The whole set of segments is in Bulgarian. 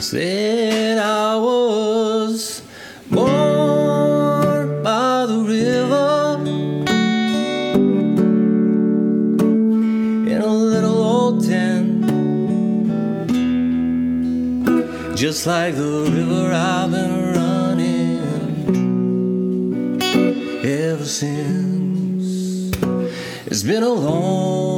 Said I was born by the river in a little old tent, just like the river I've been running ever since. It's been a long,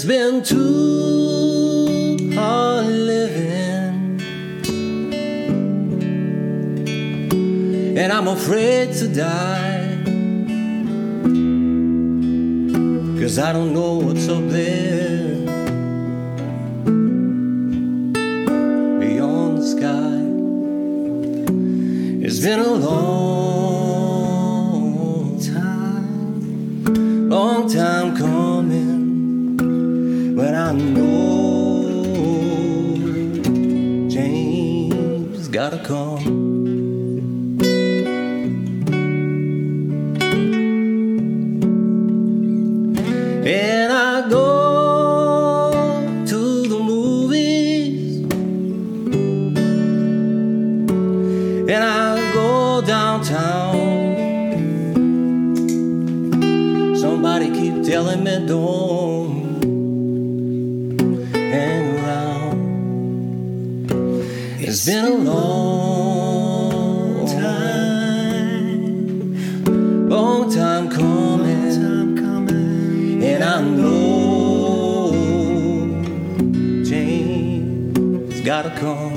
It's been too hard living, and I'm afraid to die. Cause I don't know what's up there beyond the sky. It's been a long It's been a long time, long time coming, and I know James gotta come.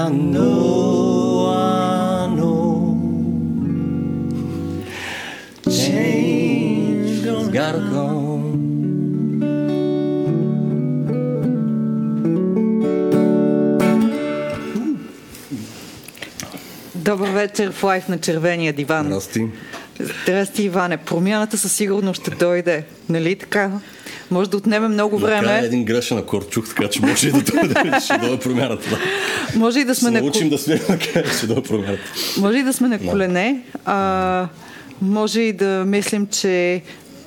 I know, I know, change gotta come. Добър вечер в лайф на червения диван. Здрасти. Здрасти, Иване. Промяната със сигурност ще дойде. Нали така? Може да отнеме много време. един грешен акорд чух, така че може и да дойде, ще дойде промяната. Да. Може и да сме на, научим да сме ще дойде промяната. може и да сме на колене. А, може и да мислим, че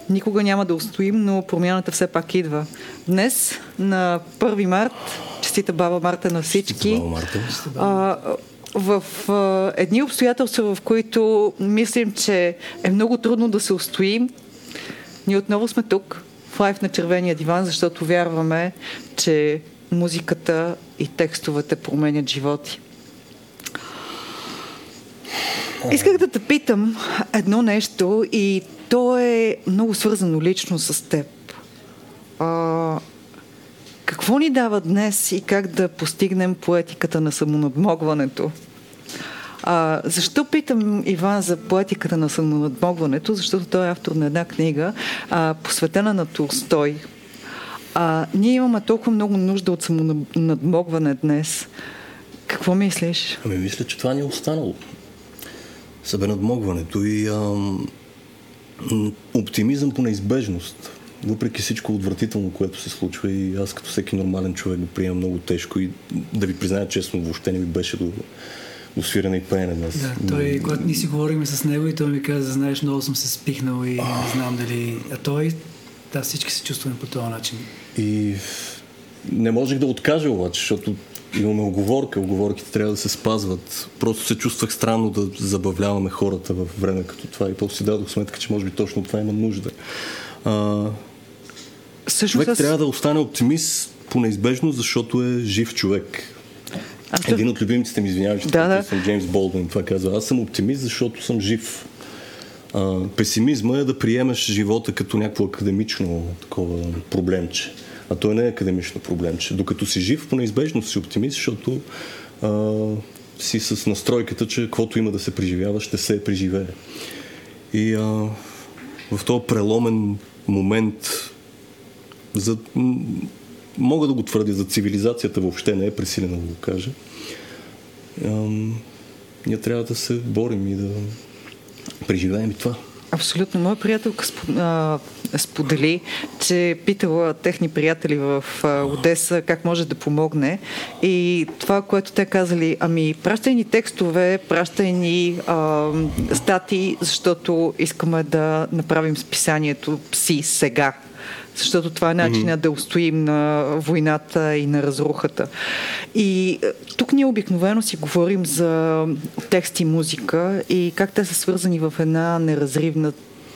никога няма да устоим, но промяната все пак идва. Днес, на 1 март, честита баба Марта на всички. Баба Марта. А, в а, едни обстоятелства, в които мислим, че е много трудно да се устоим, ние отново сме тук, в лайф на червения диван, защото вярваме, че музиката и текстовете променят животи. Исках да те питам едно нещо и то е много свързано лично с теб. А, какво ни дава днес и как да постигнем поетиката на самонадмогването? А, защо питам Иван за поетиката на самонадмогването? Защото той е автор на една книга, а, посветена на Толстой. А, ние имаме толкова много нужда от самонадмогване днес. Какво мислиш? Ами мисля, че това ни е останало. Събенадмогването и ам, оптимизъм по неизбежност. Въпреки всичко отвратително, което се случва и аз като всеки нормален човек го приемам много тежко и да ви призная честно, въобще не ми беше до, до свиране и пеене днес. Да, той, когато ние си говорим с него и той ми каза, знаеш, много съм се спихнал и не знам дали... А той, да, всички се чувстваме по този начин. И не можех да откажа обаче, защото имаме оговорка, оговорките трябва да се спазват. Просто се чувствах странно да забавляваме хората в време като това и после си дадох сметка, че може би точно това има нужда. А, Също човек с... трябва да остане оптимист по неизбежно, защото е жив човек. Аз Един от любимците ми, извинявай, че да, да. съм Джеймс Болден, това казва. Аз съм оптимист, защото съм жив. А, песимизма е да приемеш живота като някакво академично такова проблемче. А той не е академично проблемче. Докато си жив, по неизбежно си оптимист, защото а, си с настройката, че каквото има да се преживява, ще се преживее. И а, в този преломен момент за, мога да го твърдя, за цивилизацията въобще не е пресилено да го кажа. Ам, ние трябва да се борим и да преживеем и това. Абсолютно. Моя приятелка сподели, че питала техни приятели в Одеса как може да помогне. И това, което те казали, ами пращай ни текстове, пращай ни а, статии, защото искаме да направим списанието си сега защото това е начинът mm-hmm. да устоим на войната и на разрухата. И е, тук ние обикновено си говорим за текст и музика и как те са свързани в една неразривна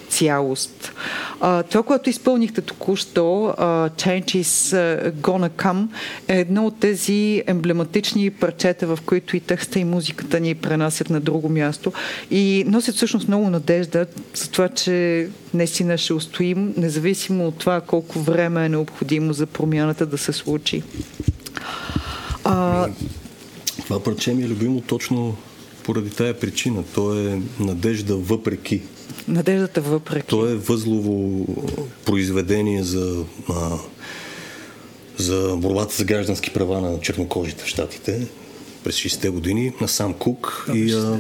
цялост. А, това, което изпълнихте току-що, а, Change is Gonna Come, е едно от тези емблематични парчета, в които и текста и музиката ни пренасят на друго място и носят всъщност много надежда за това, че наистина ще устоим, независимо от това колко време е необходимо за промяната да се случи. А... Това парче ми е любимо точно поради тая причина. То е надежда въпреки Надеждата въпреки. То е възлово произведение за, а, за борбата за граждански права на чернокожите в Штатите през 60-те години на сам Кук. Да, и, а,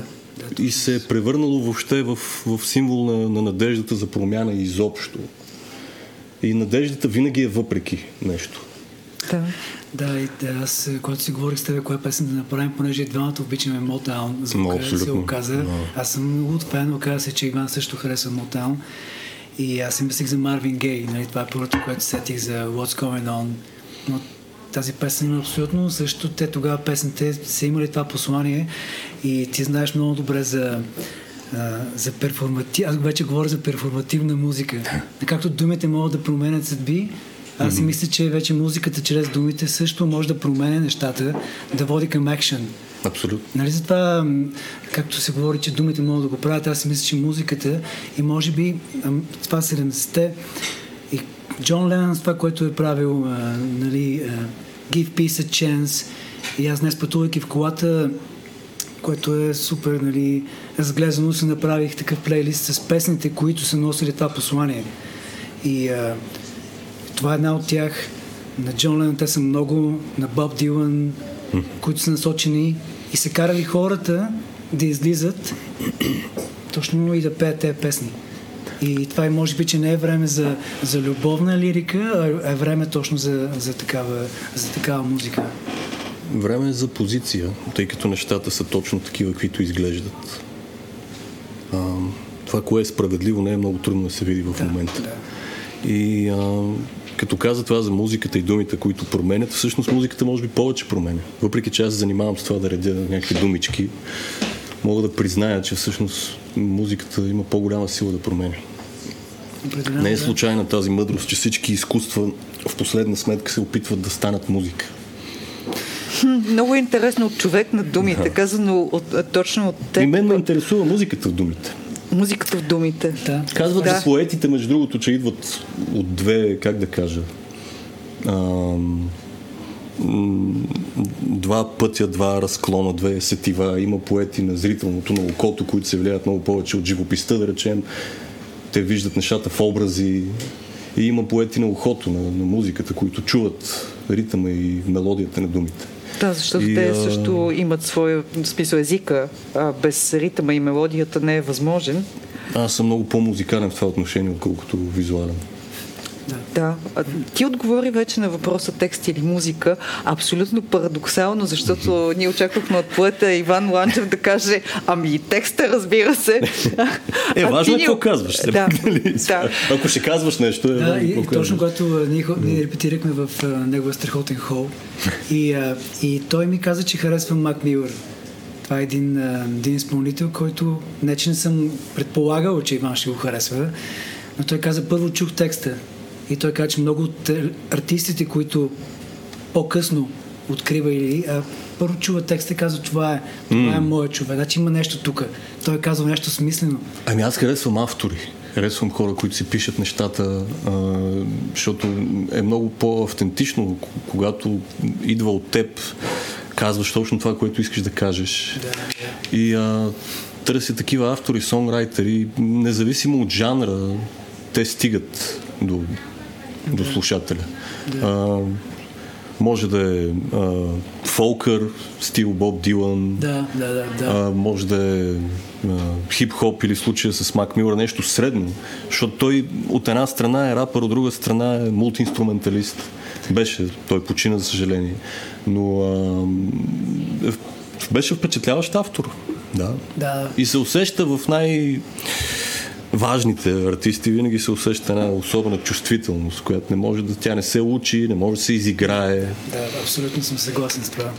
и се е превърнало въобще в, в символ на, на надеждата за промяна изобщо. И надеждата винаги е въпреки нещо. Да. Да, и да, аз, когато си говорих с теб, коя песен да направим, понеже двамата обичаме Мотаун, звука no, се оказа. No. Аз съм луд фен, оказа се, че Иван също харесва Мотаун. И аз си мислих за Марвин Гей, нали, това е първото, което сетих за What's Going On. Но тази песен има абсолютно също. Те тогава песните са имали това послание и ти знаеш много добре за за перформатив... Аз вече говоря за перформативна музика. Както думите могат да променят съдби, аз си мисля, че вече музиката чрез думите също може да променя нещата, да води към екшен. Абсолютно. Нали затова, както се говори, че думите могат да го правят, аз си мисля, че музиката и може би това 70-те и Джон Ленън това, което е правил, а, нали, а, Give Peace a Chance и аз днес пътувайки в колата което е супер, нали, разглезано се направих такъв плейлист с песните, които са носили това послание. И а, това е една от тях. На Джон Ленън те са много, на Боб Дилан, които са насочени и се карали хората да излизат точно и да пеят тези песни. И това е може би, че не е време за, за любовна лирика, а е време точно за, за, такава, за такава музика. Време е за позиция, тъй като нещата са точно такива, каквито изглеждат. А, това, кое е справедливо, не е много трудно да се види в да, момента. Да. И а, като каза това за музиката и думите, които променят, всъщност музиката може би повече променя. Въпреки че аз се занимавам с това да редя някакви думички, мога да призная, че всъщност музиката има по-голяма сила да променя. Не е случайна тази мъдрост, че всички изкуства в последна сметка се опитват да станат музика. Много е интересно от човек на думите, да. казано от, точно от теб. И мен ме интересува музиката в думите. Музиката в думите. Да. Казват да. поетите, между другото, че идват от две, как да кажа, ам, два пътя, два разклона, две сетива. Има поети на зрителното, на окото, които се влияят много повече от живописта, да речем. Те виждат нещата в образи. И има поети на ухото, на, на музиката, които чуват ритъма и мелодията на думите. Да, защото И, те също имат своя смисъл езика. А, без ритъма и мелодията не е възможен. Аз съм много по-музикален в това отношение, отколкото визуален. Да. Ти отговори вече на въпроса текст или музика. Абсолютно парадоксално, защото ние очаквахме от поета Иван Ланчев да каже ами и текста, разбира се. Е, А важно ти е ни- какво казваш. все Да, нали? да. Ако ще казваш нещо, е Да, важно и, и точно когато ние, ние репетирахме в а, неговия страхотен хол и, а, и той ми каза, че харесва Мак Милър. Това е един, а, един изпълнител, който не че не съм предполагал, че Иван ще го харесва, но той каза, първо чух текста и той каза, че много от е, артистите, които по-късно открива или а, първо чува текста и казва, това е, това е моят човек. Значи има нещо тук. Той е казал нещо смислено. Ами аз харесвам автори. Харесвам хора, които си пишат нещата, а, защото е много по-автентично, когато идва от теб, казваш точно това, което искаш да кажеш. И а, търся такива автори, сонграйтери, независимо от жанра, те стигат до, до слушателя. А, може да е а, фолкър, стил Боб Дилан, Да, да, да. да. а, може да е а, хип-хоп или случая с Мак Милър, нещо средно. Защото той от една страна е рапър, от друга страна е мултиинструменталист. Беше, той почина, за съжаление. Но а, е- беше впечатляващ автор. Да. Да. И се усеща в най- важните артисти винаги се усеща една особена чувствителност, която не може да тя не се учи, не може да се изиграе. Да, абсолютно съм съгласен с това.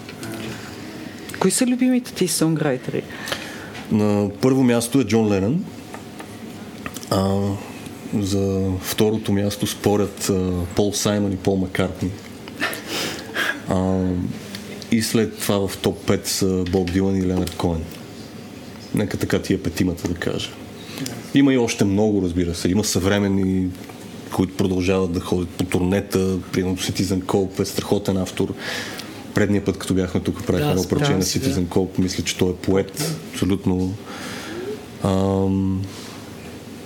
Кои са любимите ти сонграйтери? На първо място е Джон Ленън. А, за второто място спорят а, Пол Саймън и Пол Маккартни. А, и след това в топ 5 са Боб Дилан и Ленард Коен. Нека така тия петимата да кажа. Има и още много, разбира се. Има съвременни, които продължават да ходят по турнета. Примерно Citizen Cope е страхотен автор. Предния път, като бяхме тук, правихме Да, едно да, на Citizen Cope. Мисля, че той е поет. Абсолютно. Ам,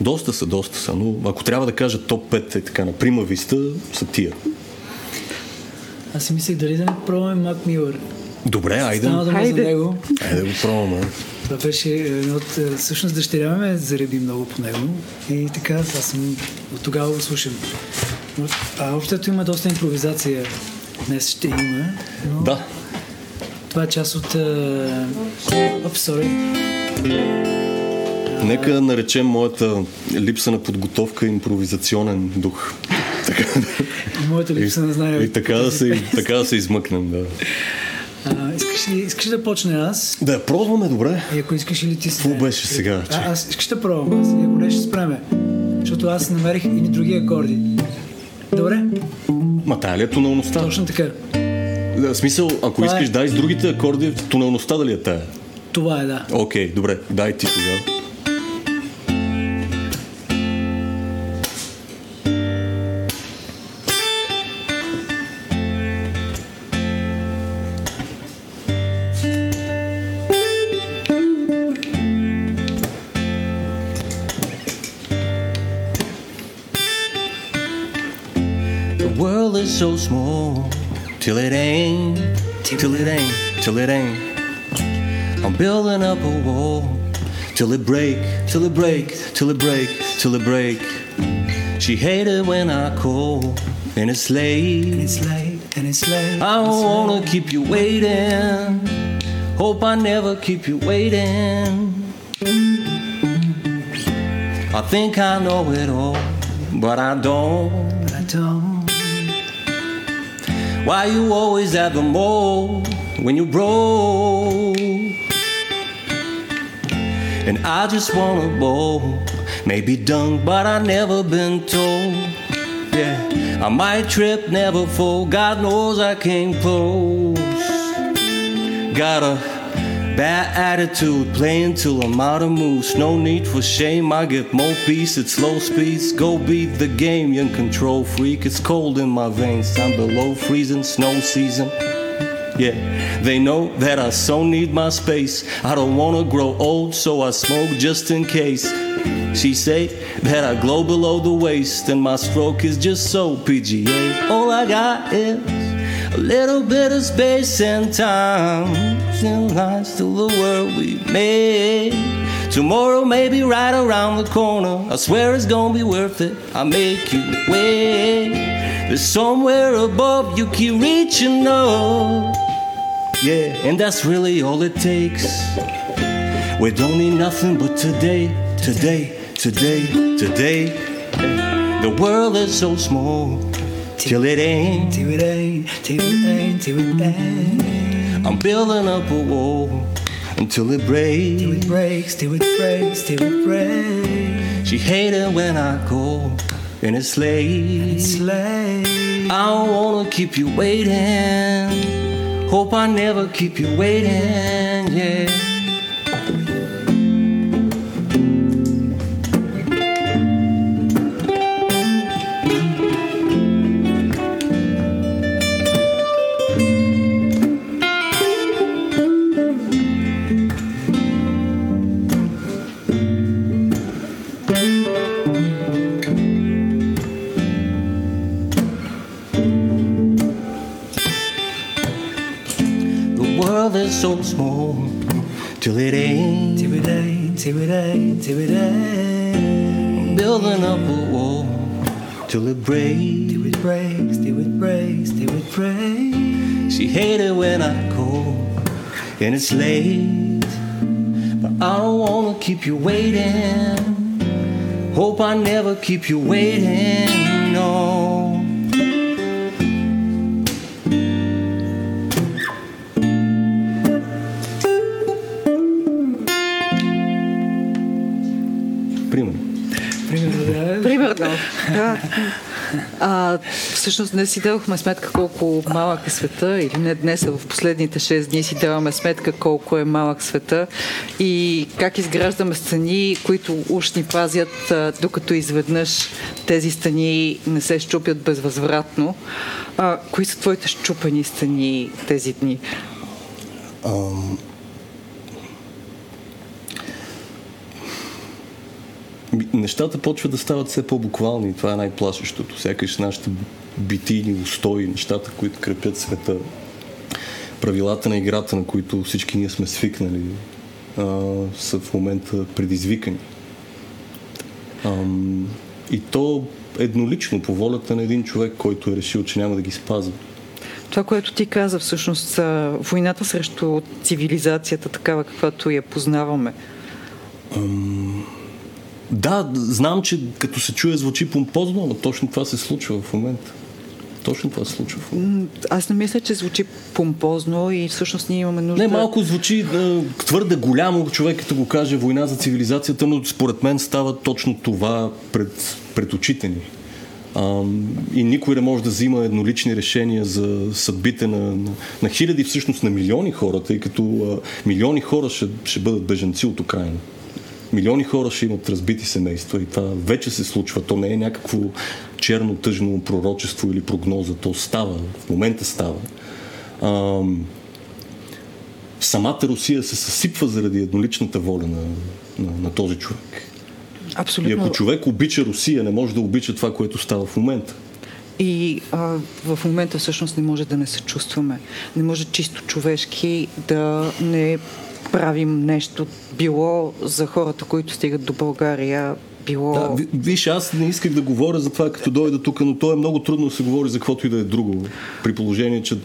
доста са, доста са. Но ако трябва да кажа топ 5 е така на прима виста, са тия. Аз си мислех дали да не пробваме Мак Милър. Добре, айде. Стана дума за Хайде. него. Айде да го пробваме. Това беше едно от... е, Всъщност дъщеря ме зареби много по него. И така, аз съм от тогава го слушам. А общото има доста импровизация. Днес ще има. Но Да. това е част от... Оп, сори. Нека наречем моята липса на подготовка импровизационен дух. Моята липса на знание. И така да се, така да се измъкнем, да. А, искаш, ли, искаш ли да почне аз? Да пробваме, добре. И ако искаш или ти си. Какво беше сега, че? А, аз искаш да пробвам аз. И ако не, ще спреме. Защото аз намерих и други акорди. Добре? Ма тая ли е тоналността? Точно така. Да, в смисъл, ако Това е. искаш, дай с другите акорди, тоналността дали е тая? Това е, да. Окей, добре, дай ти тогава. Till it ain't. I'm building up a wall till it break, till it break, till it break, till it break. She hated when I call and it's late. and It's late and it's late. I don't wanna keep you waiting. Hope I never keep you waiting. I think I know it all, but I don't. I don't. Why you always at the mall when you broke? And I just wanna bowl, maybe dunk, but I never been told. Yeah, I might trip, never fall. God knows I came close. Got a Bad attitude, playing till I'm out of moves. No need for shame, I get more peace at slow speeds. Go beat the game, young control freak. It's cold in my veins, I'm below freezing, snow season. Yeah, they know that I so need my space. I don't wanna grow old, so I smoke just in case. She say that I glow below the waist, and my stroke is just so PGA. All I got is a little bit of space and time. Still lies to the world we made. Tomorrow may be right around the corner. I swear it's gonna be worth it. I make you wait. There's somewhere above you keep reaching up. Yeah, and that's really all it takes. We don't need nothing but today, today, today, today. The world is so small till it ain't. Till it ain't, till it ain't, till it ain't. I'm building up a wall until it breaks. Till it breaks, till it breaks, till it breaks. She hated when I go and it's late. It's late. I don't wanna keep you waiting. Hope I never keep you waiting, yeah. So small till it ain't. Till it ain't, till it ain't, till it ain't. Building up a wall till it breaks. Till it breaks, till it breaks, till it breaks. She hated when I call and it's late. But I don't wanna keep you waiting. Hope I never keep you waiting, Да. А, всъщност днес си дадохме сметка колко малък е света, или не днес, а в последните 6 дни си даваме сметка колко е малък света и как изграждаме стени, които уж ни пазят, докато изведнъж тези стени не се щупят безвъзвратно. А, кои са твоите щупени стени тези дни? Ам... Нещата почват да стават все по-буквални това е най-плашещото. Сякаш нашите битийни устои, нещата, които крепят света, правилата на играта, на които всички ние сме свикнали, а, са в момента предизвикани. Ам, и то еднолично по волята на един човек, който е решил, че няма да ги спазва. Това, което ти каза, всъщност, войната срещу цивилизацията, такава каквато я познаваме. Да, знам, че като се чуе звучи помпозно, но точно това се случва в момента. Точно това се случва Аз не мисля, че звучи помпозно и всъщност ние имаме нужда... Не, малко звучи е, твърде голямо, човек като го каже война за цивилизацията, но според мен става точно това пред, пред очите ни. А, и никой не може да взима еднолични решения за съдбите на, на, на хиляди, всъщност на милиони хора, тъй като а, милиони хора ще, ще бъдат бежанци от Украина. Милиони хора ще имат разбити семейства и това вече се случва. То не е някакво черно, тъжно пророчество или прогноза. То става. В момента става. Ам, самата Русия се съсипва заради едноличната воля на, на, на този човек. И Абсолютно. ако човек обича Русия, не може да обича това, което става в момента. И а, в момента всъщност не може да не се чувстваме. Не може чисто човешки да не правим нещо, било за хората, които стигат до България, било... Да, ви- виж, аз не исках да говоря за това, като дойда тук, но то е много трудно да се говори за каквото и да е друго, при положение, че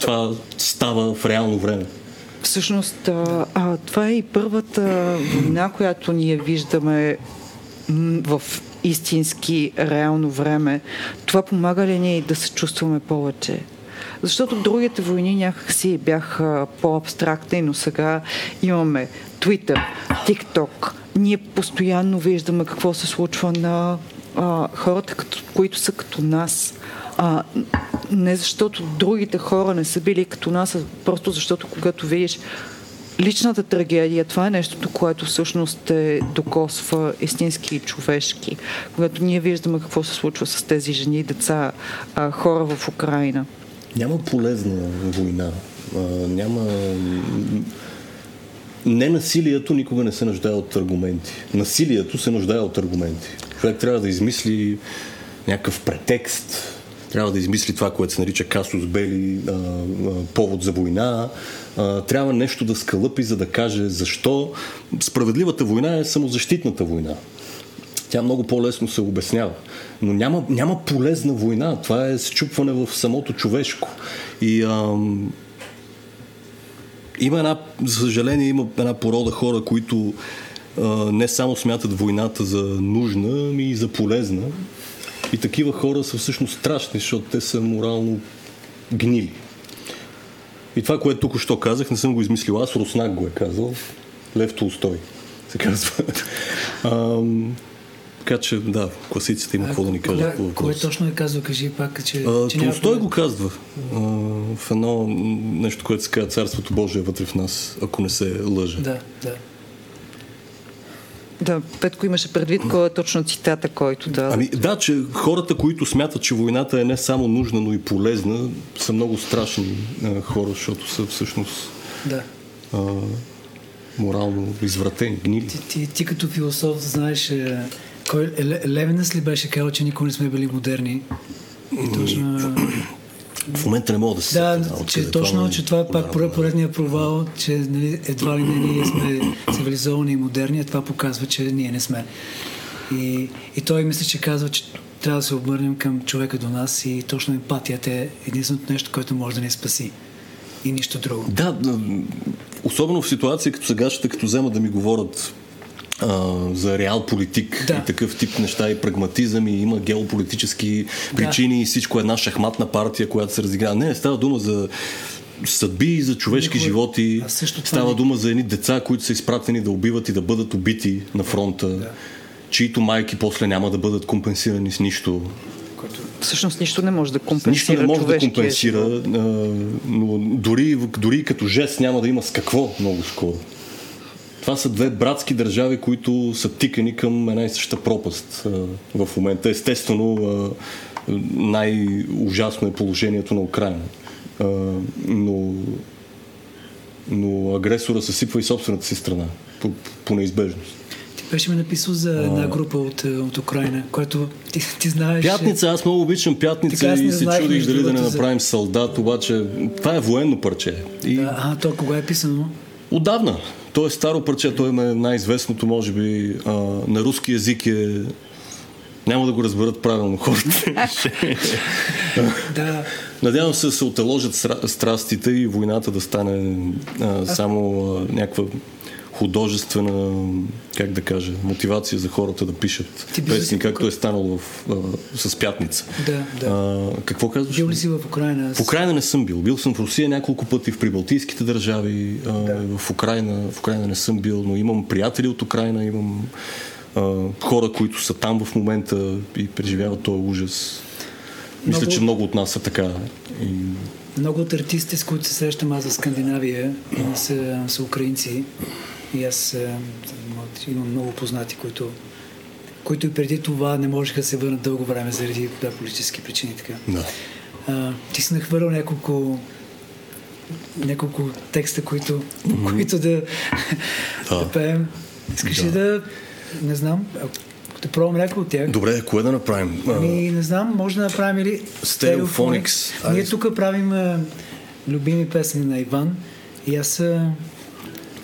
това става в реално време. Всъщност, а, а, това е и първата война, която ние виждаме в истински реално време. Това помага ли ни да се чувстваме повече? Защото другите войни някакси бяха по-абстрактни, но сега имаме Twitter, TikTok. Ние постоянно виждаме какво се случва на а, хората, като, които са като нас. А, не защото другите хора не са били като нас, а просто защото когато видиш личната трагедия, това е нещото, което всъщност те докосва истински и човешки. Когато ние виждаме какво се случва с тези жени, деца, а, хора в Украина. Няма полезна война. А, няма... Не насилието никога не се нуждае от аргументи. Насилието се нуждае от аргументи. Човек трябва да измисли някакъв претекст, трябва да измисли това, което се нарича касус бели, а, а, повод за война, а, трябва нещо да скалъпи, за да каже защо. Справедливата война е самозащитната война. Тя много по-лесно се обяснява. Но няма, няма полезна война. Това е счупване в самото човешко. И ам, има една, за съжаление, има една порода хора, които а, не само смятат войната за нужна, ами и за полезна. И такива хора са всъщност страшни, защото те са морално гнили. И това, което тук що казах, не съм го измислил аз, Руснак го е казал. Лев Толстой се казва. така че, да, класиците има какво да ни кажат Кое въпроса. точно е казал, кажи пак, че, А, че няма Толстой проблем. го казва а, в едно нещо, което се казва Царството Божие е вътре в нас, ако не се лъжа. Да, да. Да, Петко имаше предвид кой е точно цитата, който да... Ами да, че хората, които смятат, че войната е не само нужна, но и полезна, са много страшни а, хора, защото са всъщност да. а, морално извратени, гнили. Ти, ти, ти като философ знаеш, кой, Ле- Левинас ли беше казал, че никога не сме били модерни? И точно... В момента не мога да се Да, откъде че точно, ме че това е пак ударва. поред- поредния провал, че нали, едва ли не ние сме цивилизовани и модерни, а това показва, че ние не сме. И, и той мисля, че казва, че трябва да се обърнем към човека до нас и точно емпатията е единственото нещо, което може да ни спаси. И нищо друго. Да, да, особено в ситуация като сегашната, като взема да ми говорят а, за реал политик Да. и такъв тип неща и прагматизъм и има геополитически причини и всичко е една шахматна партия, която се разиграва. Не, става дума за съдби за човешки Никога- животи. А също това Става не- дума за едни деца, които са изпратени да убиват и да бъдат убити на фронта, чието майки после няма да бъдат компенсирани с нищо. Всъщност нищо не може да компенсира Нищо не може да компенсира, а, но дори, дори като жест няма да има с какво много скоро. Това са две братски държави, които са тикани към една и съща пропаст в момента. Естествено, най-ужасно е положението на Украина. Но, но агресора съсипва и собствената си страна по, по неизбежност. Ти беше ми написал за една група от, е, от Украина, която ти, ти знаеш... Пятница, аз много обичам Така пятница не и се чудих дали да не другото, за- направим солдат, обаче това е военно парче. И Да, а, то кога е писано? Отдавна. То е старо парче, то има най-известното, може би, а, на руски язик е... Няма да го разберат правилно хората. Да, Надявам се да се оталожат стра- страстите и войната да стане а, само а, някаква художествена, как да кажа, мотивация за хората да пишат Ти песни, си както е станало в, а, с пятница. да, да. А, какво казваш? Бил ли си в Украина? В Украина не съм бил. Бил съм в Русия няколко пъти, в прибалтийските държави. А, в, Украина, в Украина не съм бил, но имам приятели от Украина, имам а, хора, които са там в момента и преживяват този ужас. Мисля, Много- че много от нас са така. И... Много от артистите, с които се срещам аз за Скандинавия, са, са украинци. И аз е, имам много познати, които, които и преди това не можеха да се върнат дълго време заради да, политически причини. Така. Да. А, ти си нахвърлял няколко няколко текста, които, които да, да. пеем. Искаш ли да, не знам, ако да пробвам някой от тях? Добре, кое да направим? Ами, не знам, може да направим или. Stereophonics. Ние тук правим а, любими песни на Иван и аз а,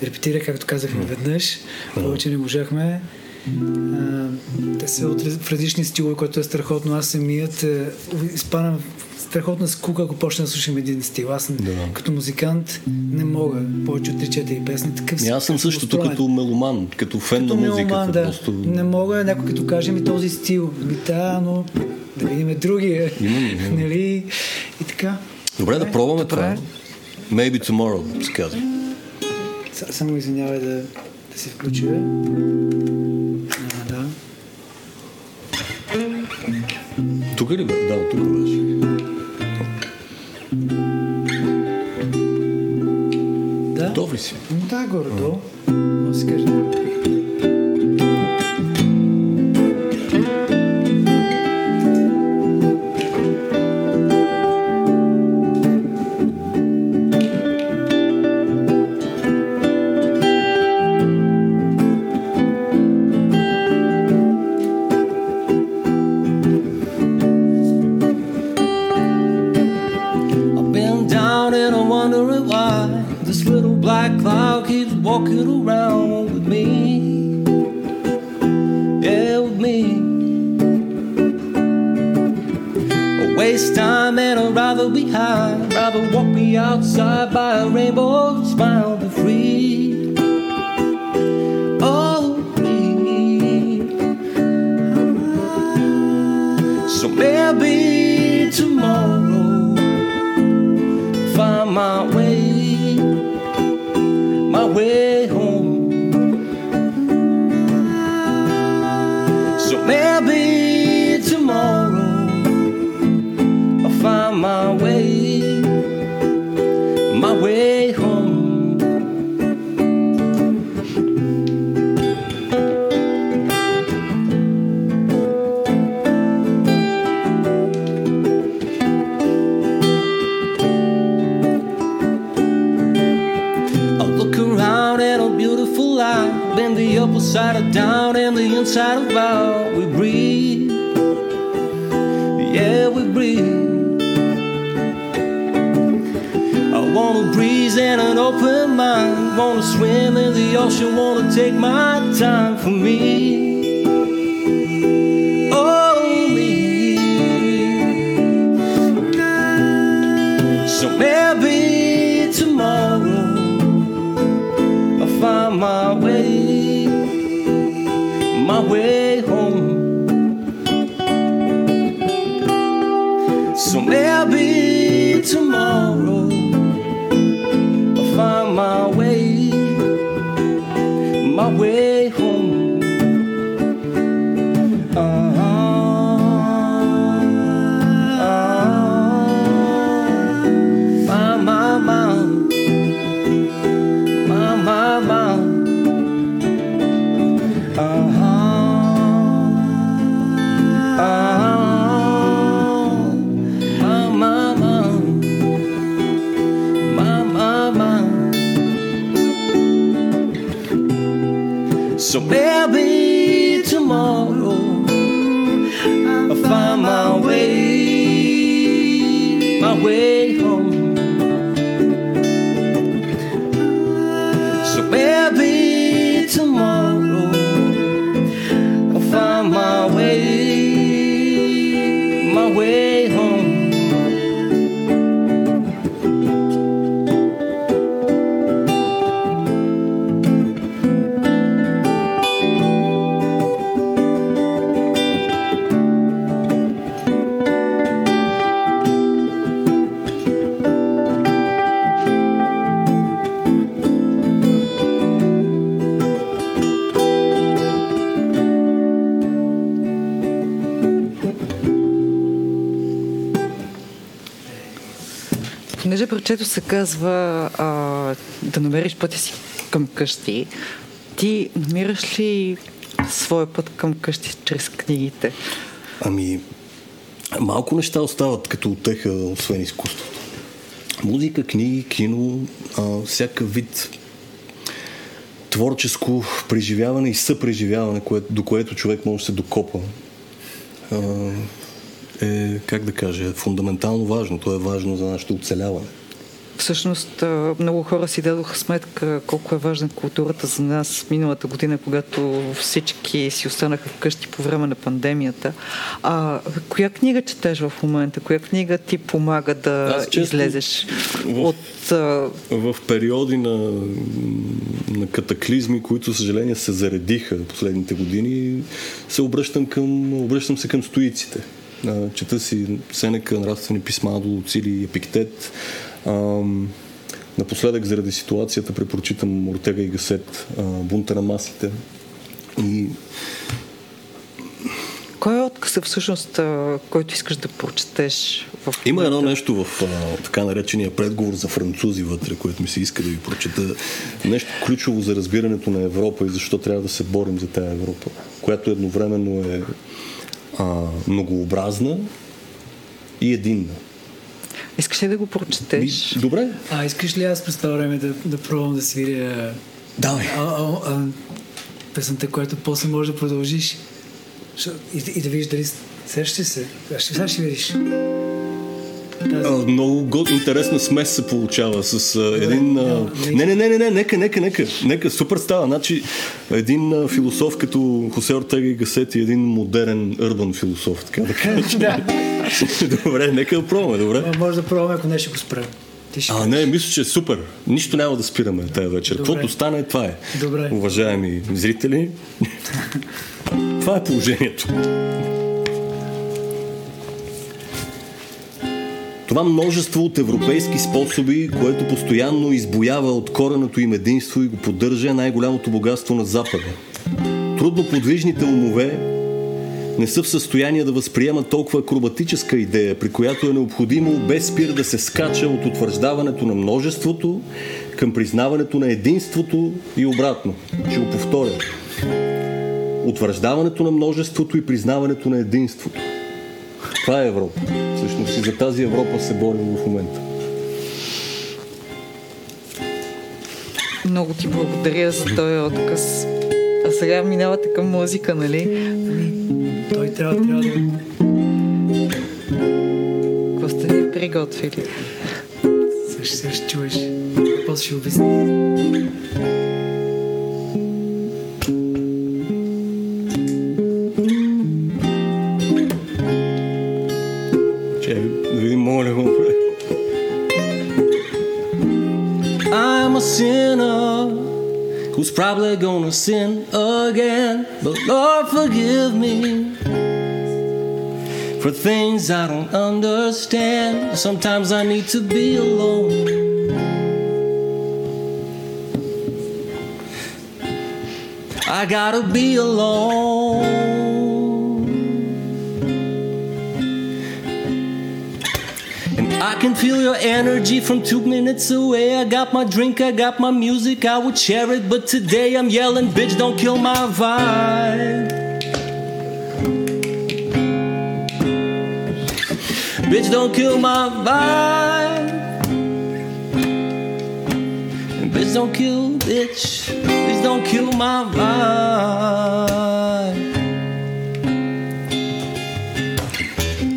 репетирах, както казахме веднъж, повече не можахме. А, те са от, в различни стилове, което е страхотно. Аз самият а, изпадам в страхотна скука, ако почна да слушам един стил. Аз Да. като музикант не мога повече от 3-4 песни. Такъв и аз съм същото като меломан, като фен Като на музиката. меломан, да. Просто... Не мога някой като каже ми този стил. Ми да, но да видим другия. Именно, именно. нали? И така. Добре, да пробваме това. Maybe tomorrow, се казва. Са- Само извинявай да, да се включи. А, да. Тук ли бе? Да, тук беше. Да, Да. Готов ли си? Да, горе-долу. Може си каже. Outside by a rainbow, upper of down and the inside of out. We breathe. Yeah, we breathe. I wanna breeze and an open mind. Wanna swim in the ocean, wanna take my time for me. more. So прочето се казва а, да намериш пътя си към къщи, ти намираш ли своя път към къщи чрез книгите? Ами, малко неща остават като отеха, освен изкуството. Музика, книги, кино, а, всякакъв вид творческо преживяване и съпреживяване, кое, до което човек може да се докопа, а, е, как да кажа, фундаментално важно. То е важно за нашето оцеляване. Всъщност много хора си дадоха сметка колко е важна културата за нас миналата година, когато всички си останаха вкъщи по време на пандемията. А, коя книга четеш в момента? Коя книга ти помага да Аз често излезеш в- от... А, в периоди на, на катаклизми, които, за съжаление, се заредиха последните години, се обръщам, към, обръщам се към стоиците. Чета си Сенека, нравствени писма до Луцили и Епиктет. Ам, Напоследък, заради ситуацията, препрочитам Ортега и Гасет, а, Бунта на масите. И Кой е отказът всъщност, който искаш да прочетеш? В Има едно нещо в а, така наречения предговор за французи вътре, което ми се иска да ви прочета. Нещо ключово за разбирането на Европа и защо трябва да се борим за тази Европа, която едновременно е а, многообразна и единна. Искаш ли да го прочетеш? И, добре. А искаш ли аз през това време да, да пробвам да свиря Давай. а, а, а, песента, която после може да продължиш и, и да видиш дали сещаш се. Ще, сега ще видиш. Тази... А, много го, интересна смес се получава с а, един... А... Не, не, не, не, не, нека, нека, нека, нека, супер става. Значи, един а, философ като Хосе Ортега и Гасети, един модерен урбан философ, така да кажа. добре, нека да пробваме, добре. Може да пробваме, ако не ще го спрем. Ти ще А, не, мисля, че е супер. Нищо няма да спираме тази вечер. Каквото стане, това е. Добре. Уважаеми зрители, това е положението. Това множество от европейски способи, което постоянно избоява от кореното им единство и го поддържа е най-голямото богатство на Запада. Трудно подвижните умове не са в състояние да възприемат толкова акробатическа идея, при която е необходимо без спир да се скача от утвърждаването на множеството към признаването на единството и обратно. Ще го повторя. Утвърждаването на множеството и признаването на единството. Това е Европа. Всъщност и за тази Европа се борим в момента. Много ти благодаря за този отказ. А сега минавате към музика, нали? Той трябва, трябва да... Какво сте ни приготвили? Сега ще, сега ще чуеш. После ще обясня. Че, да видим, мога ли да го направя. I'm a sinner who's probably gonna sin again, but Lord forgive me for things I don't understand. Sometimes I need to be alone. I gotta be alone. And I can feel your energy from two minutes away. I got my drink, I got my music, I would share it. But today I'm yelling, bitch, don't kill my vibe. Bitch, don't kill my vibe. And bitch, don't kill, bitch. Bitch, don't kill my vibe.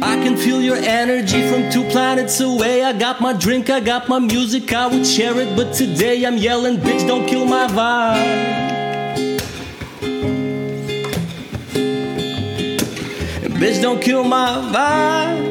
I can feel your energy from two planets away. I got my drink, I got my music, I would share it. But today I'm yelling, bitch, don't kill my vibe. Bitch, don't kill my vibe.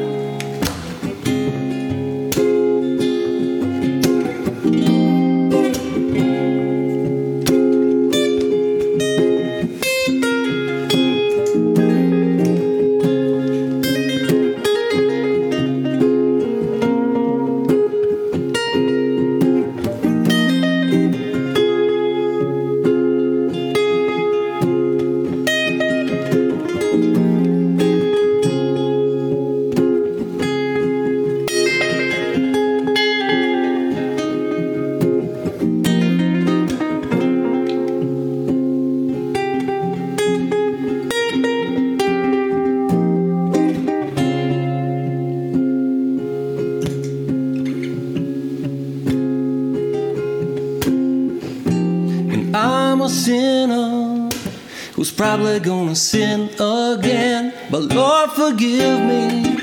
Probably gonna sin again. But Lord, forgive me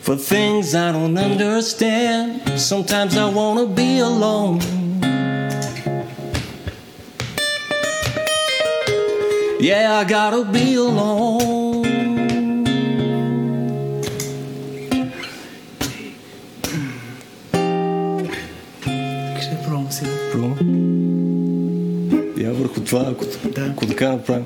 for things I don't understand. Sometimes I wanna be alone. Yeah, I gotta be alone. Това, ако, Да. ако така направим.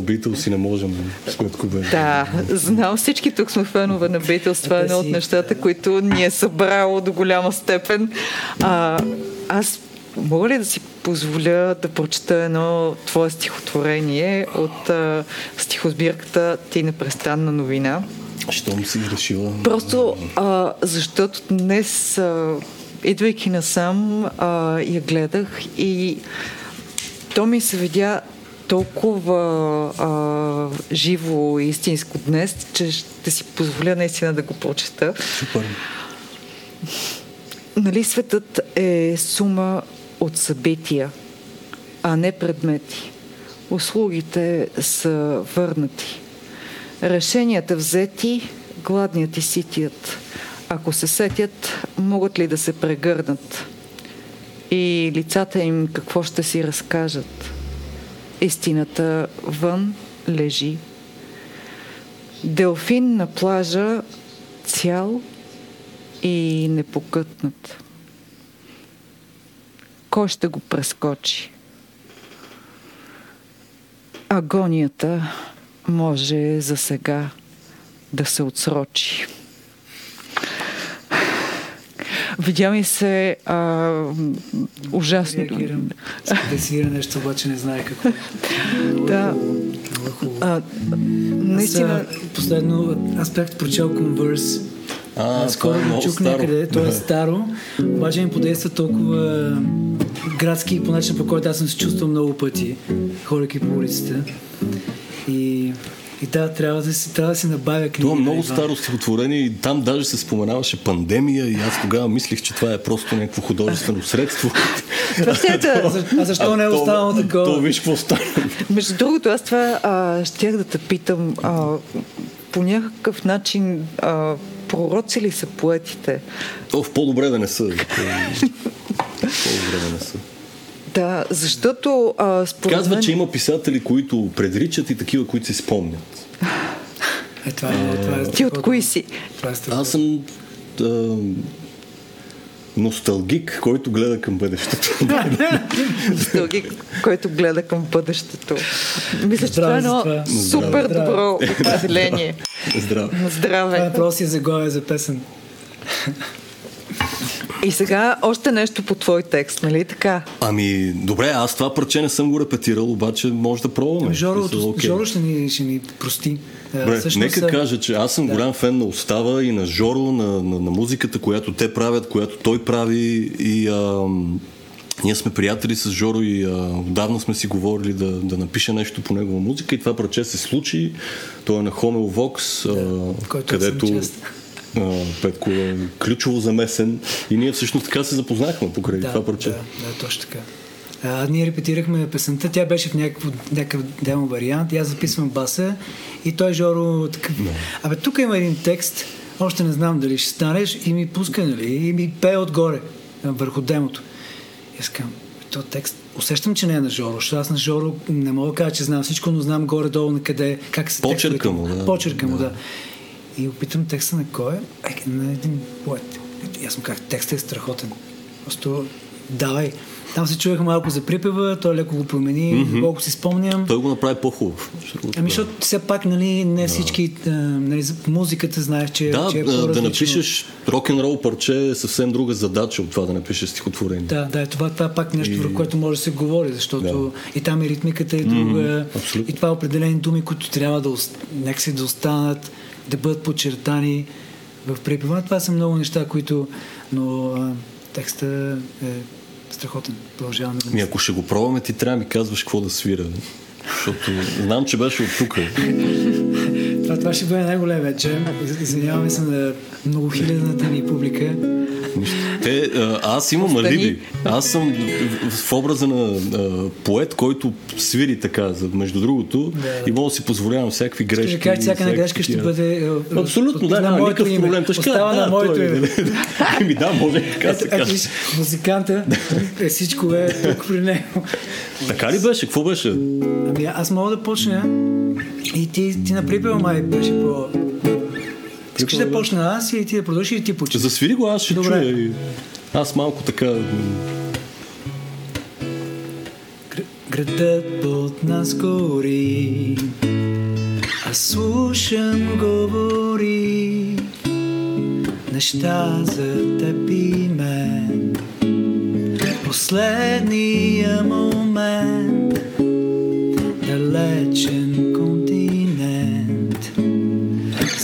Битълс и не можем с Кurt Cobain. Да, знам всички тук сме фенове на Beatles. Това е едно от нещата, които ни е събрало до голяма степен. А, аз мога ли да си позволя да прочета едно твое стихотворение от а, стихосбирката Ти непрестанна новина? Щом си решила. Просто а, защото днес, а, идвайки насам, а, я гледах и то ми се видя толкова а, живо и истинско днес, че ще си позволя наистина да го прочета. Супер. Нали светът е сума от събития, а не предмети. Услугите са върнати. Решенията взети, гладният и ситият. Ако се сетят, могат ли да се прегърнат? И лицата им какво ще си разкажат? Истината вън лежи. Делфин на плажа цял и непокътнат. Кой ще го прескочи? Агонията може за сега да се отсрочи. Видя ми се а, ужасно. Реагирам. Да си нещо, обаче не знае какво. Да. е хубаво. Много е хубаво. А, наистина, Аз, последно, аз бях прочел Converse. А, А, скоро е го чух старо. някъде, то е Да. старо, обаче ми подейства толкова градски по начин, по който аз съм се чувствал много пъти, ходейки по улицата. И, и да, трябва да си, трябва да си набавя книги. Това е много Иван. старо стихотворение и там даже се споменаваше пандемия и аз тогава мислих, че това е просто някакво художествено средство. да, А за- А защо не е останало такова? То виж какво стана. Между другото, аз това а, щях да те питам. А, по някакъв начин а, пророци ли са поетите? То в по-добре да не са. По-добре да не са. Да, защото а, според Казва, мен... че има писатели, които предричат и такива, които си спомнят. Е, това е, това е Ти от кои си? Това е. Аз съм а, носталгик, който гледа към бъдещето. Дълги, който гледа към бъдещето. Мисля, че това е едно Здраве супер Здраве. добро определение. Здраве. На Това е здраве. просто за гоя за песен. И сега още нещо по твой текст, нали така? Ами, добре, аз това парче не съм го репетирал, обаче може да пробваме. Жоро, Смисъл, от, окей. Жоро ще, ни, ще ни прости. А, Добре, всъщност, нека а, кажа, че аз съм да. голям фен на Остава и на Жоро, на, на, на музиката, която те правят, която той прави и ам, ние сме приятели с Жоро и а, отдавна сме си говорили да, да напише нещо по негова музика и това парче се случи. Той е на Homel Vox, а, който аз съм където а, Петко е ключово замесен и ние всъщност така се запознахме покрай Да, това парче. Да, да, точно така. А, ние репетирахме песента, тя беше в някакъв, някакъв демо вариант, аз записвам баса и той Жоро такъв... Абе, тук има един текст, още не знам дали ще станеш и ми пуска, нали, и ми пее отгоре, върху демото. И аз казвам, този текст, усещам, че не е на Жоро, защото аз на Жоро не мога да кажа, че знам всичко, но знам горе-долу на къде, как се Почерка му, да. Почерка му, да. И опитам текста на кой е? Е, на един поет. И аз му казах, текстът е страхотен. Просто давай. Там се чуеха малко за припева, той леко го промени, mm-hmm. колко си спомням. Той го направи по-хубав. Ами, защото все пак, нали, не всички, а, нали, музиката знаеш, че, Да, че е а, да напишеш рок-н-рол парче е съвсем друга задача от това да напишеш стихотворение. Да, да, това, това е пак нещо, върху което може да се говори, защото и там и ритмиката е друга, абсолютно. и това е определени думи, които трябва да, някакси да останат, да бъдат подчертани в припева. Това са много неща, които... Но а, текста е страхотен. Продължавам да Ми ако ще го пробваме, ти трябва да ми казваш какво да свира. Защото знам, че беше от тук. Това, това ще бъде най-големия. Из- Извиняваме се на многохилядната ни публика. Те, а, аз имам Остани. алиби. Аз съм в, образа на а, поет, който свири така, между другото, Да. и мога да си позволявам всякакви грешки. Ще ви кажа, всяка една грешка ще бъде... е, Абсолютно, да, на няма моето никакъв име. проблем. Каже, Остава на да, моето той- име. Еми да, може така се каже. музиканта, е, всичко е тук при него. Така ли беше? Какво беше? Ами аз мога да почна и ти, ти на припева май беше по... Искаш да почна аз и ти да продължиш и ти почнеш. Засвири го, аз ще Добре. чуя. и- Аз малко така... Градът под нас гори, а слушам говори неща за теб и мен. Последния момент, далечен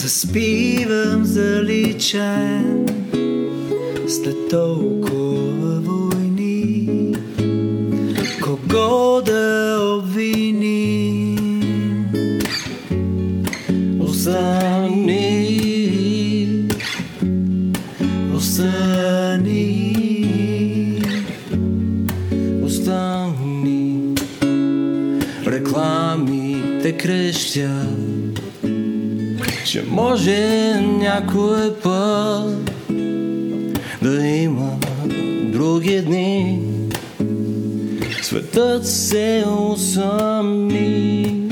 заспивам заличен след толкова войни. Кого да обвиним? Остани, остани, остани. Рекламите крещят, че може някой път да има други дни. Светът се усъмни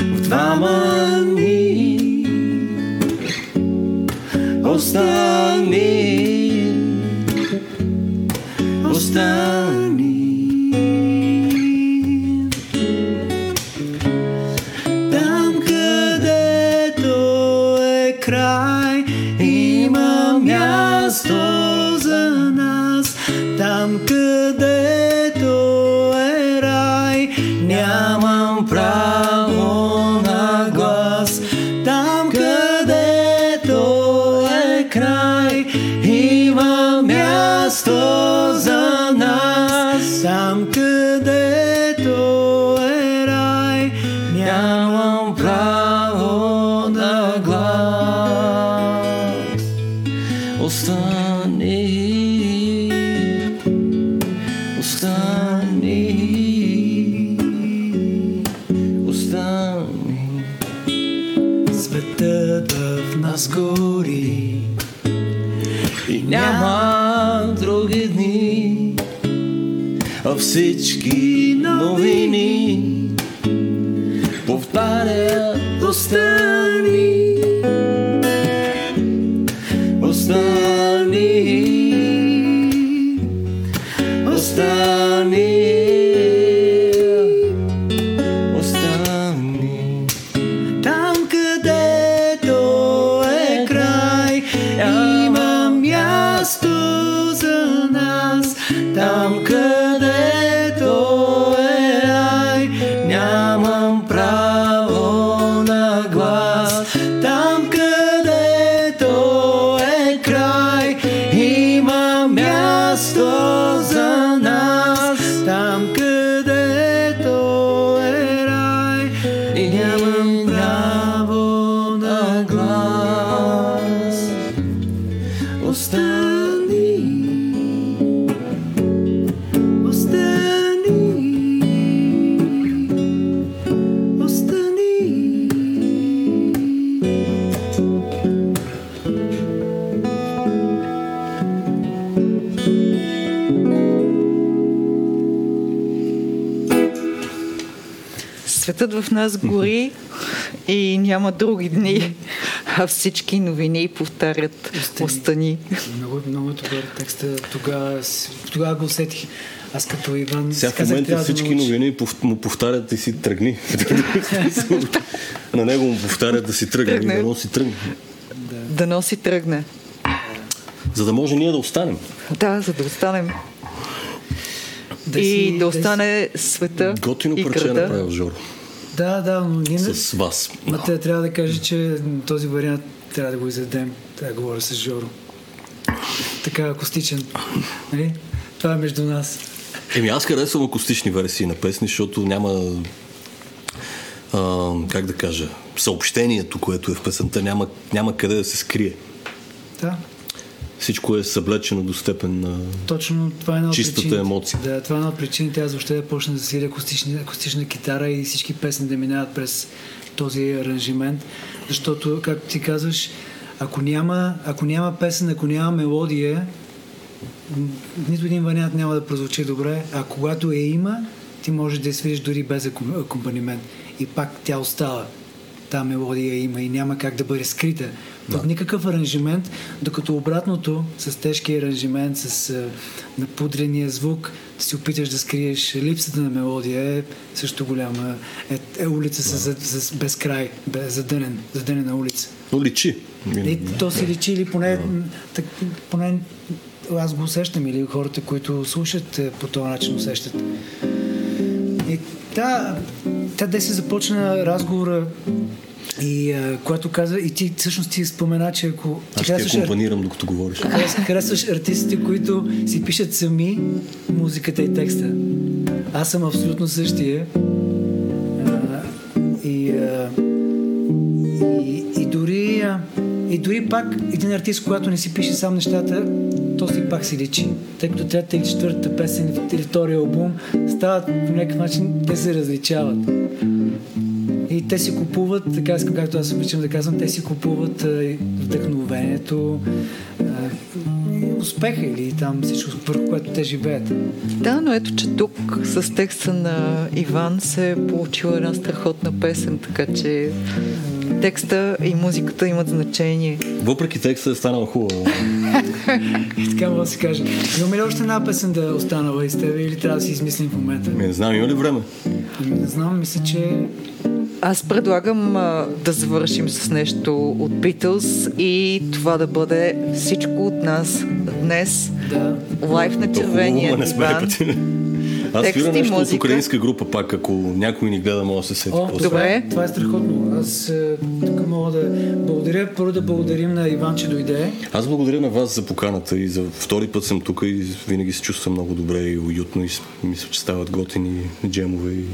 в двама ни. Остани, остани. Там Светът в нас гори и няма други дни, а всички новини повтарят Остани. остани. Много, много добър текст. Тогава, тогава го усетих. Аз като Иван Сега си в момента да всички науча. новини му повтарят и си тръгни. На него му повтарят да си тръгне. Да си тръгне. Да носи тръгне. За да може ние да останем. Да, за да останем. Да и си- да си- остане света Готино и парче е направил Жоро. Да, да, но ние... С вас. Ма те трябва да кажа, че този вариант трябва да го издадем. Трябва да говоря с Жоро. Така акустичен. Нали? Това е между нас. Еми аз харесвам акустични версии на песни, защото няма а, как да кажа съобщението, което е в песента, няма, няма къде да се скрие. Да. Всичко е съблечено до степен на... Точно това е една Чистата причините. емоция. Да, това е една от причините аз въобще да почна да свиря акустична, акустична китара и всички песни да минават през този аранжимент. Защото, както ти казваш, ако няма, ако няма песен, ако няма мелодия, нито един вариант няма да прозвучи добре, а когато я има, ти можеш да я свириш дори без аком- акомпанимент. И пак тя остава. Тази мелодия има и няма как да бъде скрита под никакъв аранжимент, докато обратното с тежкия аранжимент, с а, напудрения звук, да си опиташ да скриеш липсата на мелодия е също голяма. Е, е улица с, с, с безкрай, без, задънен, задънена улица. Но личи. И то си личи или поне, так, поне аз го усещам или хората, които слушат е, по този начин усещат. И та, та де се започна разговора и а, когато каза, и ти всъщност ти спомена, че ако ти Аз ще харесваш, акомпанирам, докато говориш. харес- харесваш артистите, които си пишат сами музиката и текста. Аз съм абсолютно същия. А, и, а, и, и, дори, а, и дори пак един артист, когато не си пише сам нещата, то си пак си личи. Тъй като третата или четвъртата песен или втория албум стават по някакъв начин, те се различават. И те си купуват, така както аз обичам да казвам, те си купуват вдъхновението, успеха или там всичко, върху което те живеят. Да, но ето, че тук с текста на Иван се е получила една страхотна песен, така че текста и музиката имат значение. Въпреки текста е станала хубава. И така мога да се каже. Имаме ли още една песен да е останала из тебе или трябва да си измислим в момента? Ми, не знам, има ли време? Ами, Не знам, мисля, че Аз предлагам а, да завършим с нещо от Beatles и това да бъде всичко от нас днес. да. Лайф на хубаво, червения ма не сме диван. Аз Текст свира и нещо от музика. украинска група пак, ако някой ни гледа, може да се сети. О, е, Добре. това е страхотно. Аз е, мога да благодаря. Първо да благодарим на Иван, че дойде. Аз благодаря на вас за поканата и за втори път съм тук и винаги се чувствам много добре и уютно и мисля, че стават готини джемове и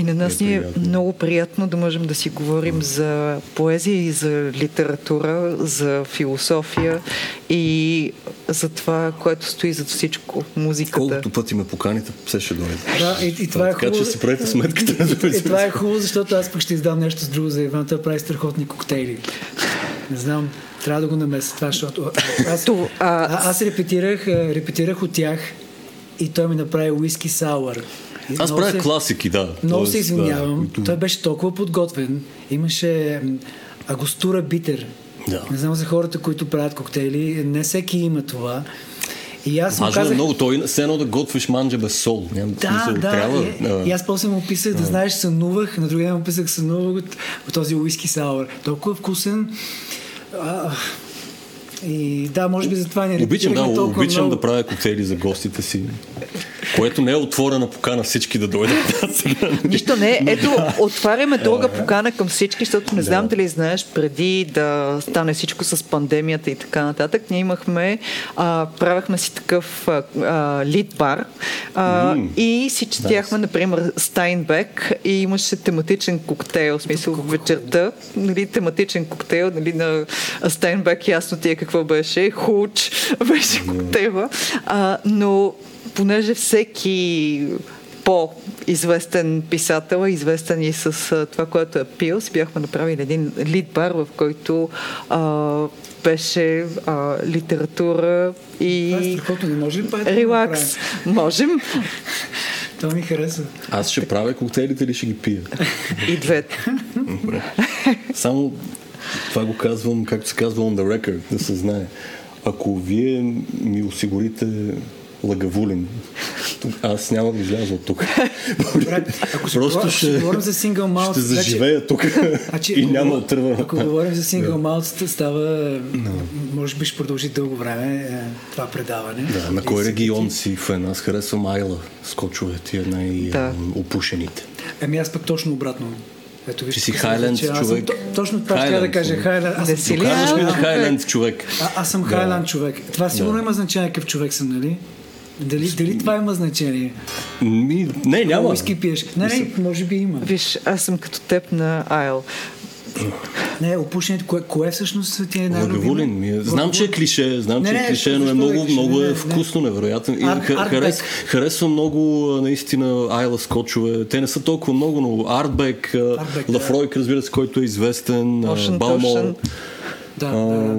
И на нас Е ни е много приятно да можем да си говорим за поезия и за литература, за философия и за това, което стои зад всичко, музиката. колкото пъти ме поканите, все ще дойде. Да, и, и това е така хубаво. че си правете сметката. И, и, и, това е хубаво, защото аз пък ще издам нещо с друго за Иван. Той прави страхотни коктейли. Не знам, трябва да го намеся това, защото аз, а- а, аз репетирах, репетирах от тях и той ми направи уиски сауър. Аз правя се- класики, да. Много се извинявам. Да, Той беше толкова подготвен. Имаше агостура битер. Да. Не знам за хората, които правят коктейли. Не всеки има това. И аз му Важно е казах... много. Той все едно да готвиш манджа без сол. Няма Да, смисъл, да. трябва. и, да. и аз после му описах, да знаеш, сънувах. На другия ден му описах, сънувах от, от този уиски сауър. Толкова вкусен. А, и да, може би затова не Обичам, да, толкова обичам много. да правя коктейли за гостите си. Което не е отворена покана всички да дойдат. Нищо не. е. Ето, отваряме друга покана към всички, защото не знам дали знаеш, преди да стане всичко с пандемията и така нататък, ние имахме, а, правехме си такъв а, лид бар. А, и си четяхме, например, Стайнбек и имаше тематичен коктейл, в смисъл вечерта, нали, тематичен коктейл, нали, на Стайнбек, ясно ти е какво беше, хуч беше коктейла, а, но понеже всеки по-известен писател, е известен и с а, това, което е пил, си бяхме направили един лид бар, в който а, беше а, литература и Това е страхотно. Не може ли това да релакс. направим? Можем Това ми харесва. Аз ще правя коктейлите или ще ги пия? и двете. Добре. Само това го казвам, както се казва on the record, да се знае. Ако вие ми осигурите лагавулин, тук- аз няма да изляза от тук. Добре, ако Просто говорим- ще, ще говорим за single malt, ще значи- заживея тук Значи, и ако няма го- отърва. Ако говорим за сингъл малцата, става, може би ще продължи дълго време е, това предаване. Да, на кой регион си фен? Аз харесвам Айла, скочове, тия Да. най-опушените. Ами аз пък точно обратно. Ето, виж, Че си съм съм човек. то- Точно това ще да кажа. Хайленд. Аз Не съм си ли? Казваш ми човек. Хайленд човек. А, аз съм Хайланд човек. Това сигурно има значение какъв човек съм, нали? Дали, дали това има значение? Ми, не, няма. Уиски пиеш. Не, не, може би има. Виж, аз съм като теб на Айл. Не, опушенето, кое, кое всъщност ти е най-любимо? Лагавулин ми е. Знам, че е клише, знам, Не, че е клише, но е е много, клише? много е не. вкусно, невероятно. И Ар- ха- Артбек. харес, харесвам много наистина Айла скочове. Те не са толкова много, но Артбек. Лафройк, разбира се, който е известен, Балмор. Да, да.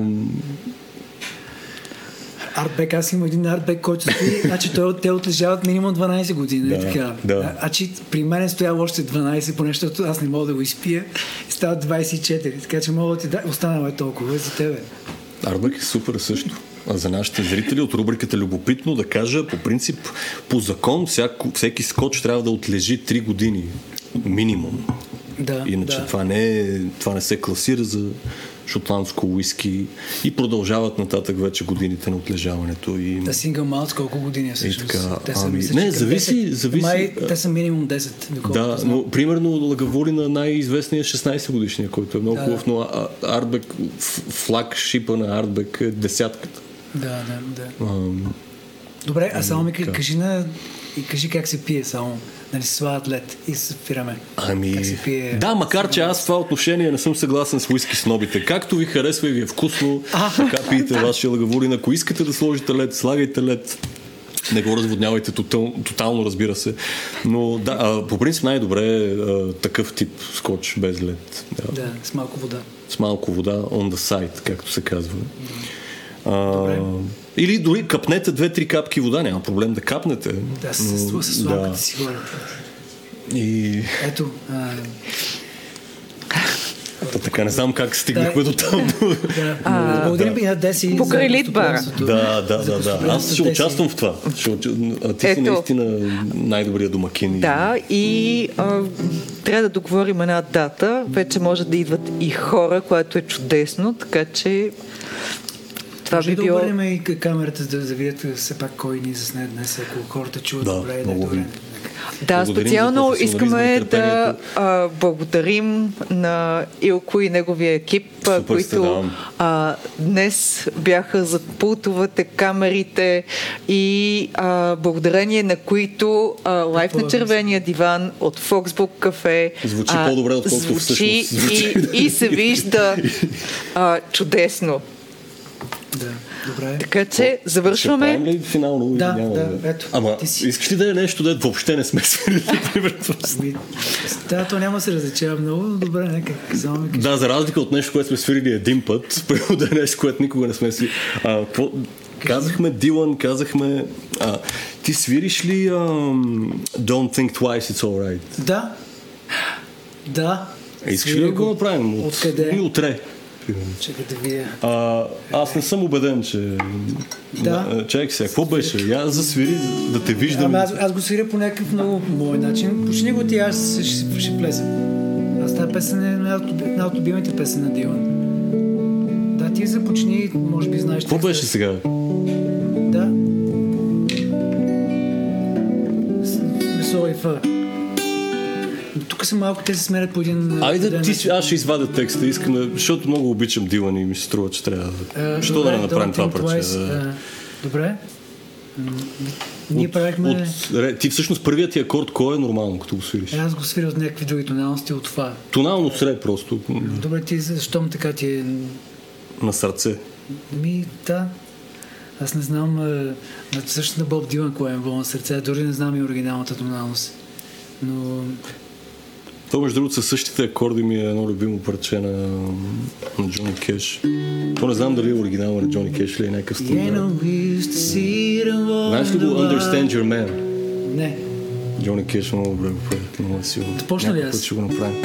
Артбек, аз имам един артбек, който стои, значи той, те отлежават минимум 12 години. Да, така. да. Значи при мен е стоял още 12, поне защото аз не мога да го изпия. И стават 24, така че мога да ти да... Останало е толкова за тебе. Арбък е супер също. За нашите зрители от рубриката Любопитно да кажа, по принцип, по закон всяко, всеки скоч трябва да отлежи 3 години минимум. Да, Иначе да. това, не е, това не се класира за шотландско уиски и продължават нататък вече годините на отлежаването. И... Да, сингъл малц колко години е всъщност? така, те са, ами, мисля, не, зависи- 10. зависи, Май, те са минимум 10, доколкото Да, знам. но примерно Лагавори на най-известния 16 годишния, който е много Да, хубав, но Артбек, ф- флагшипа на Артбек е десятката. Да, да, да. Ам, Добре, а само ми кажи, на, и кажи как се пие само. Нали слагат лед и се спираме. Ами, Как се пие? да, макар че аз в това отношение не съм съгласен с уиски снобите. Както ви харесва и ви е вкусно, така пиете вашия лагаворин. Ако искате да сложите лед, слагайте лед. Не го разводнявайте тотал, тотално, разбира се. Но да, а, по принцип най-добре е а, такъв тип скоч без лед. Да. Да, с малко вода. С малко вода on the side, както се казва. А, Добре. Или дори капнете две-три капки вода, няма проблем да капнете. Да, с, Но, с, сламката си горе. И Ето, а, Та, така не знам как стигнахме Да. до там. да. благодарим и на Деси. Покрай гостоприемството. Да, да, да, да. Аз ще участвам в това. Ще, а ти си Ето. наистина най-добрият домакин. Да, и а, трябва да договорим една дата. Вече може да идват и хора, което е чудесно, така че това би да било... обърнем и камерата, за да видят все пак кой ни засне днес, ако хората чуват Да, добре и да е добре. Да, Благодарим специално искаме да а, благодарим на Илко и неговия екип, а, Супер които а, днес бяха зад пултовете, камерите и а, благодарение на които а, лайф на червения диван от Фоксбук кафе Звучи по-добре, отколкото звучи всъщност звучи. и, и се вижда а, чудесно. Да, добре. Така че Ще завършваме. правим ли финално? Да, няма да, ето, Ама, ти си. искаш ли да е нещо, да въобще не сме свирили? Ами, Да, то няма да се различава много, но добре, нека кажи. Да, за разлика от нещо, което сме свирили един път, първо да е нещо, което никога не сме свирили. А, какво- казахме Дилан, казахме... А, ти свириш ли ам, Don't think twice, it's alright? Да, да. Искаш ли да го направим? От, Откъде? И утре. Примерно. Чакай да видя. А, аз не съм убеден, че... Да. Чакай сега, какво беше? Я засвири, да те виждам. Аз, аз го свиря по някакъв много мой начин. Почни го ти, аз ще, ще, ще плеса. Аз тази песен е една от, любимите песен на Дилан. Да, ти започни, може би знаеш. Какво беше сега? Да. И фа. Тук са малко, те се сменят по един... Айде, един ти, аз ще извадя текста, искам да, защото много обичам Дилан и ми се струва, че трябва да... Е, Що да не направим това парче? Да. е, Добре. Ние От- правихме... От, ти всъщност първият ти акорд, кой е нормално, като го свириш? Аз го свиря от някакви други тоналности от това. Тонално сред просто, Добре, ти защо така ти е... на сърце. Ми, да. Аз не знам... е, На, също на Боб Дилан, кое е на сърце. Дори не знам и оригиналната тоналност. Но... То, между другото, със същите акорди ми е едно любимо парче на, на Джони Кеш. То не знам дали е оригинал на Джони Кеш или е някакъв стандарт. all Знаеш ли го. Understand Your Man? Не. Джони Кеш много добре го прави, много е силно. Да почна ли аз? ще го направим.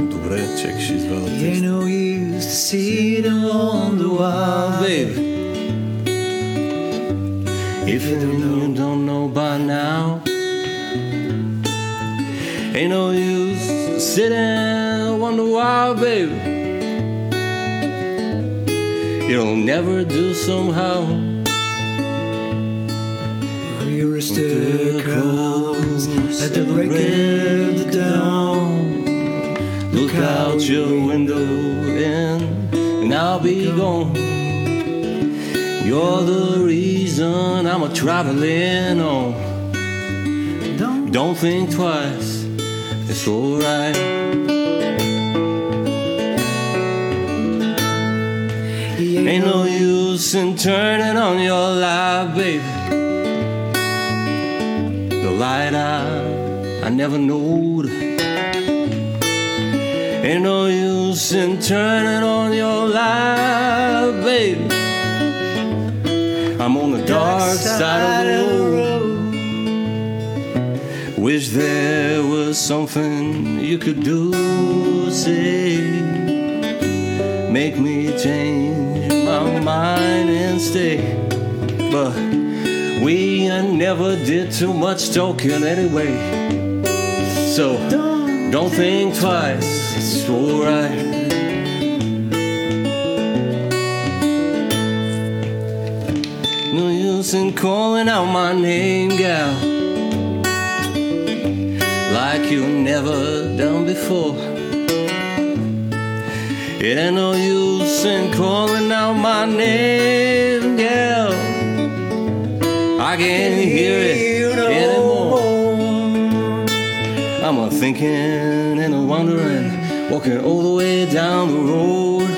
Добре, чекай, ще to see all the while baby. If you don't know by now, ain't no use sitting and wonder why, baby. You'll never do somehow. Were still crows at the break of the dawn Look out your window and, and I'll be gone. You're the reason I'm a traveling on. Don't think twice, it's alright. Ain't no use in turning on your light, baby. The light I, I never knowed. Ain't no use in turning on your light, baby. I'm on the dark side of the. Wish there was something you could do, say, make me change my mind and stay. But we never did too much talking anyway. So don't think twice, it's alright. No use in calling out my name, gal. Like you never done before. It ain't no use in calling out my name, gal. I can't hear it anymore. I'm a thinking and a wondering, walking all the way down the road.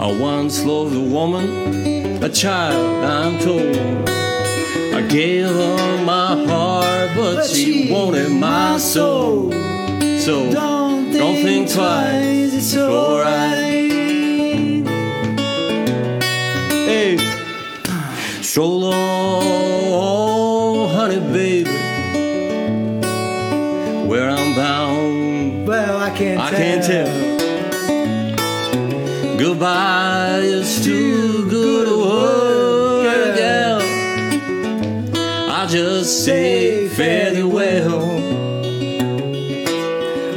I once loved a woman, a child, I'm told. I gave her my but, she wanted my soul. So don't think, twice, it's alright. Hey, so long, honey, baby. Where I'm bound, Well, I can't I can't tell. Goodbye say fairly well.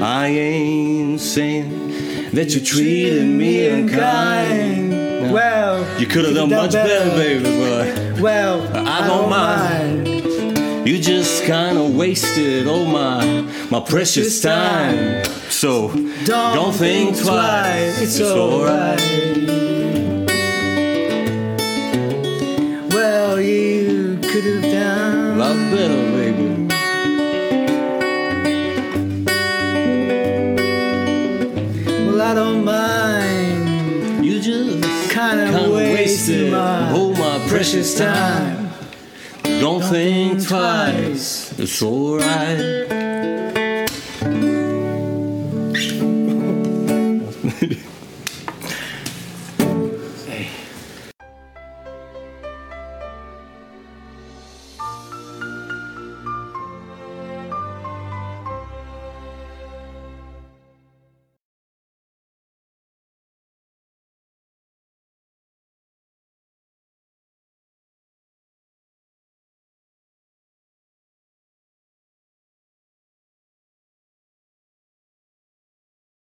I ain't saying that you treated me unkind. No. Well, You could have done much better, baby, but Well, I don't mind. you just kind of wasted all my my precious time. So don't, think twice. It's alright. Well, you could have done. Lot better, baby. Well, I don't mind. You just Kinda kinda wasted my all my precious time. Don't think think twice. It's alright.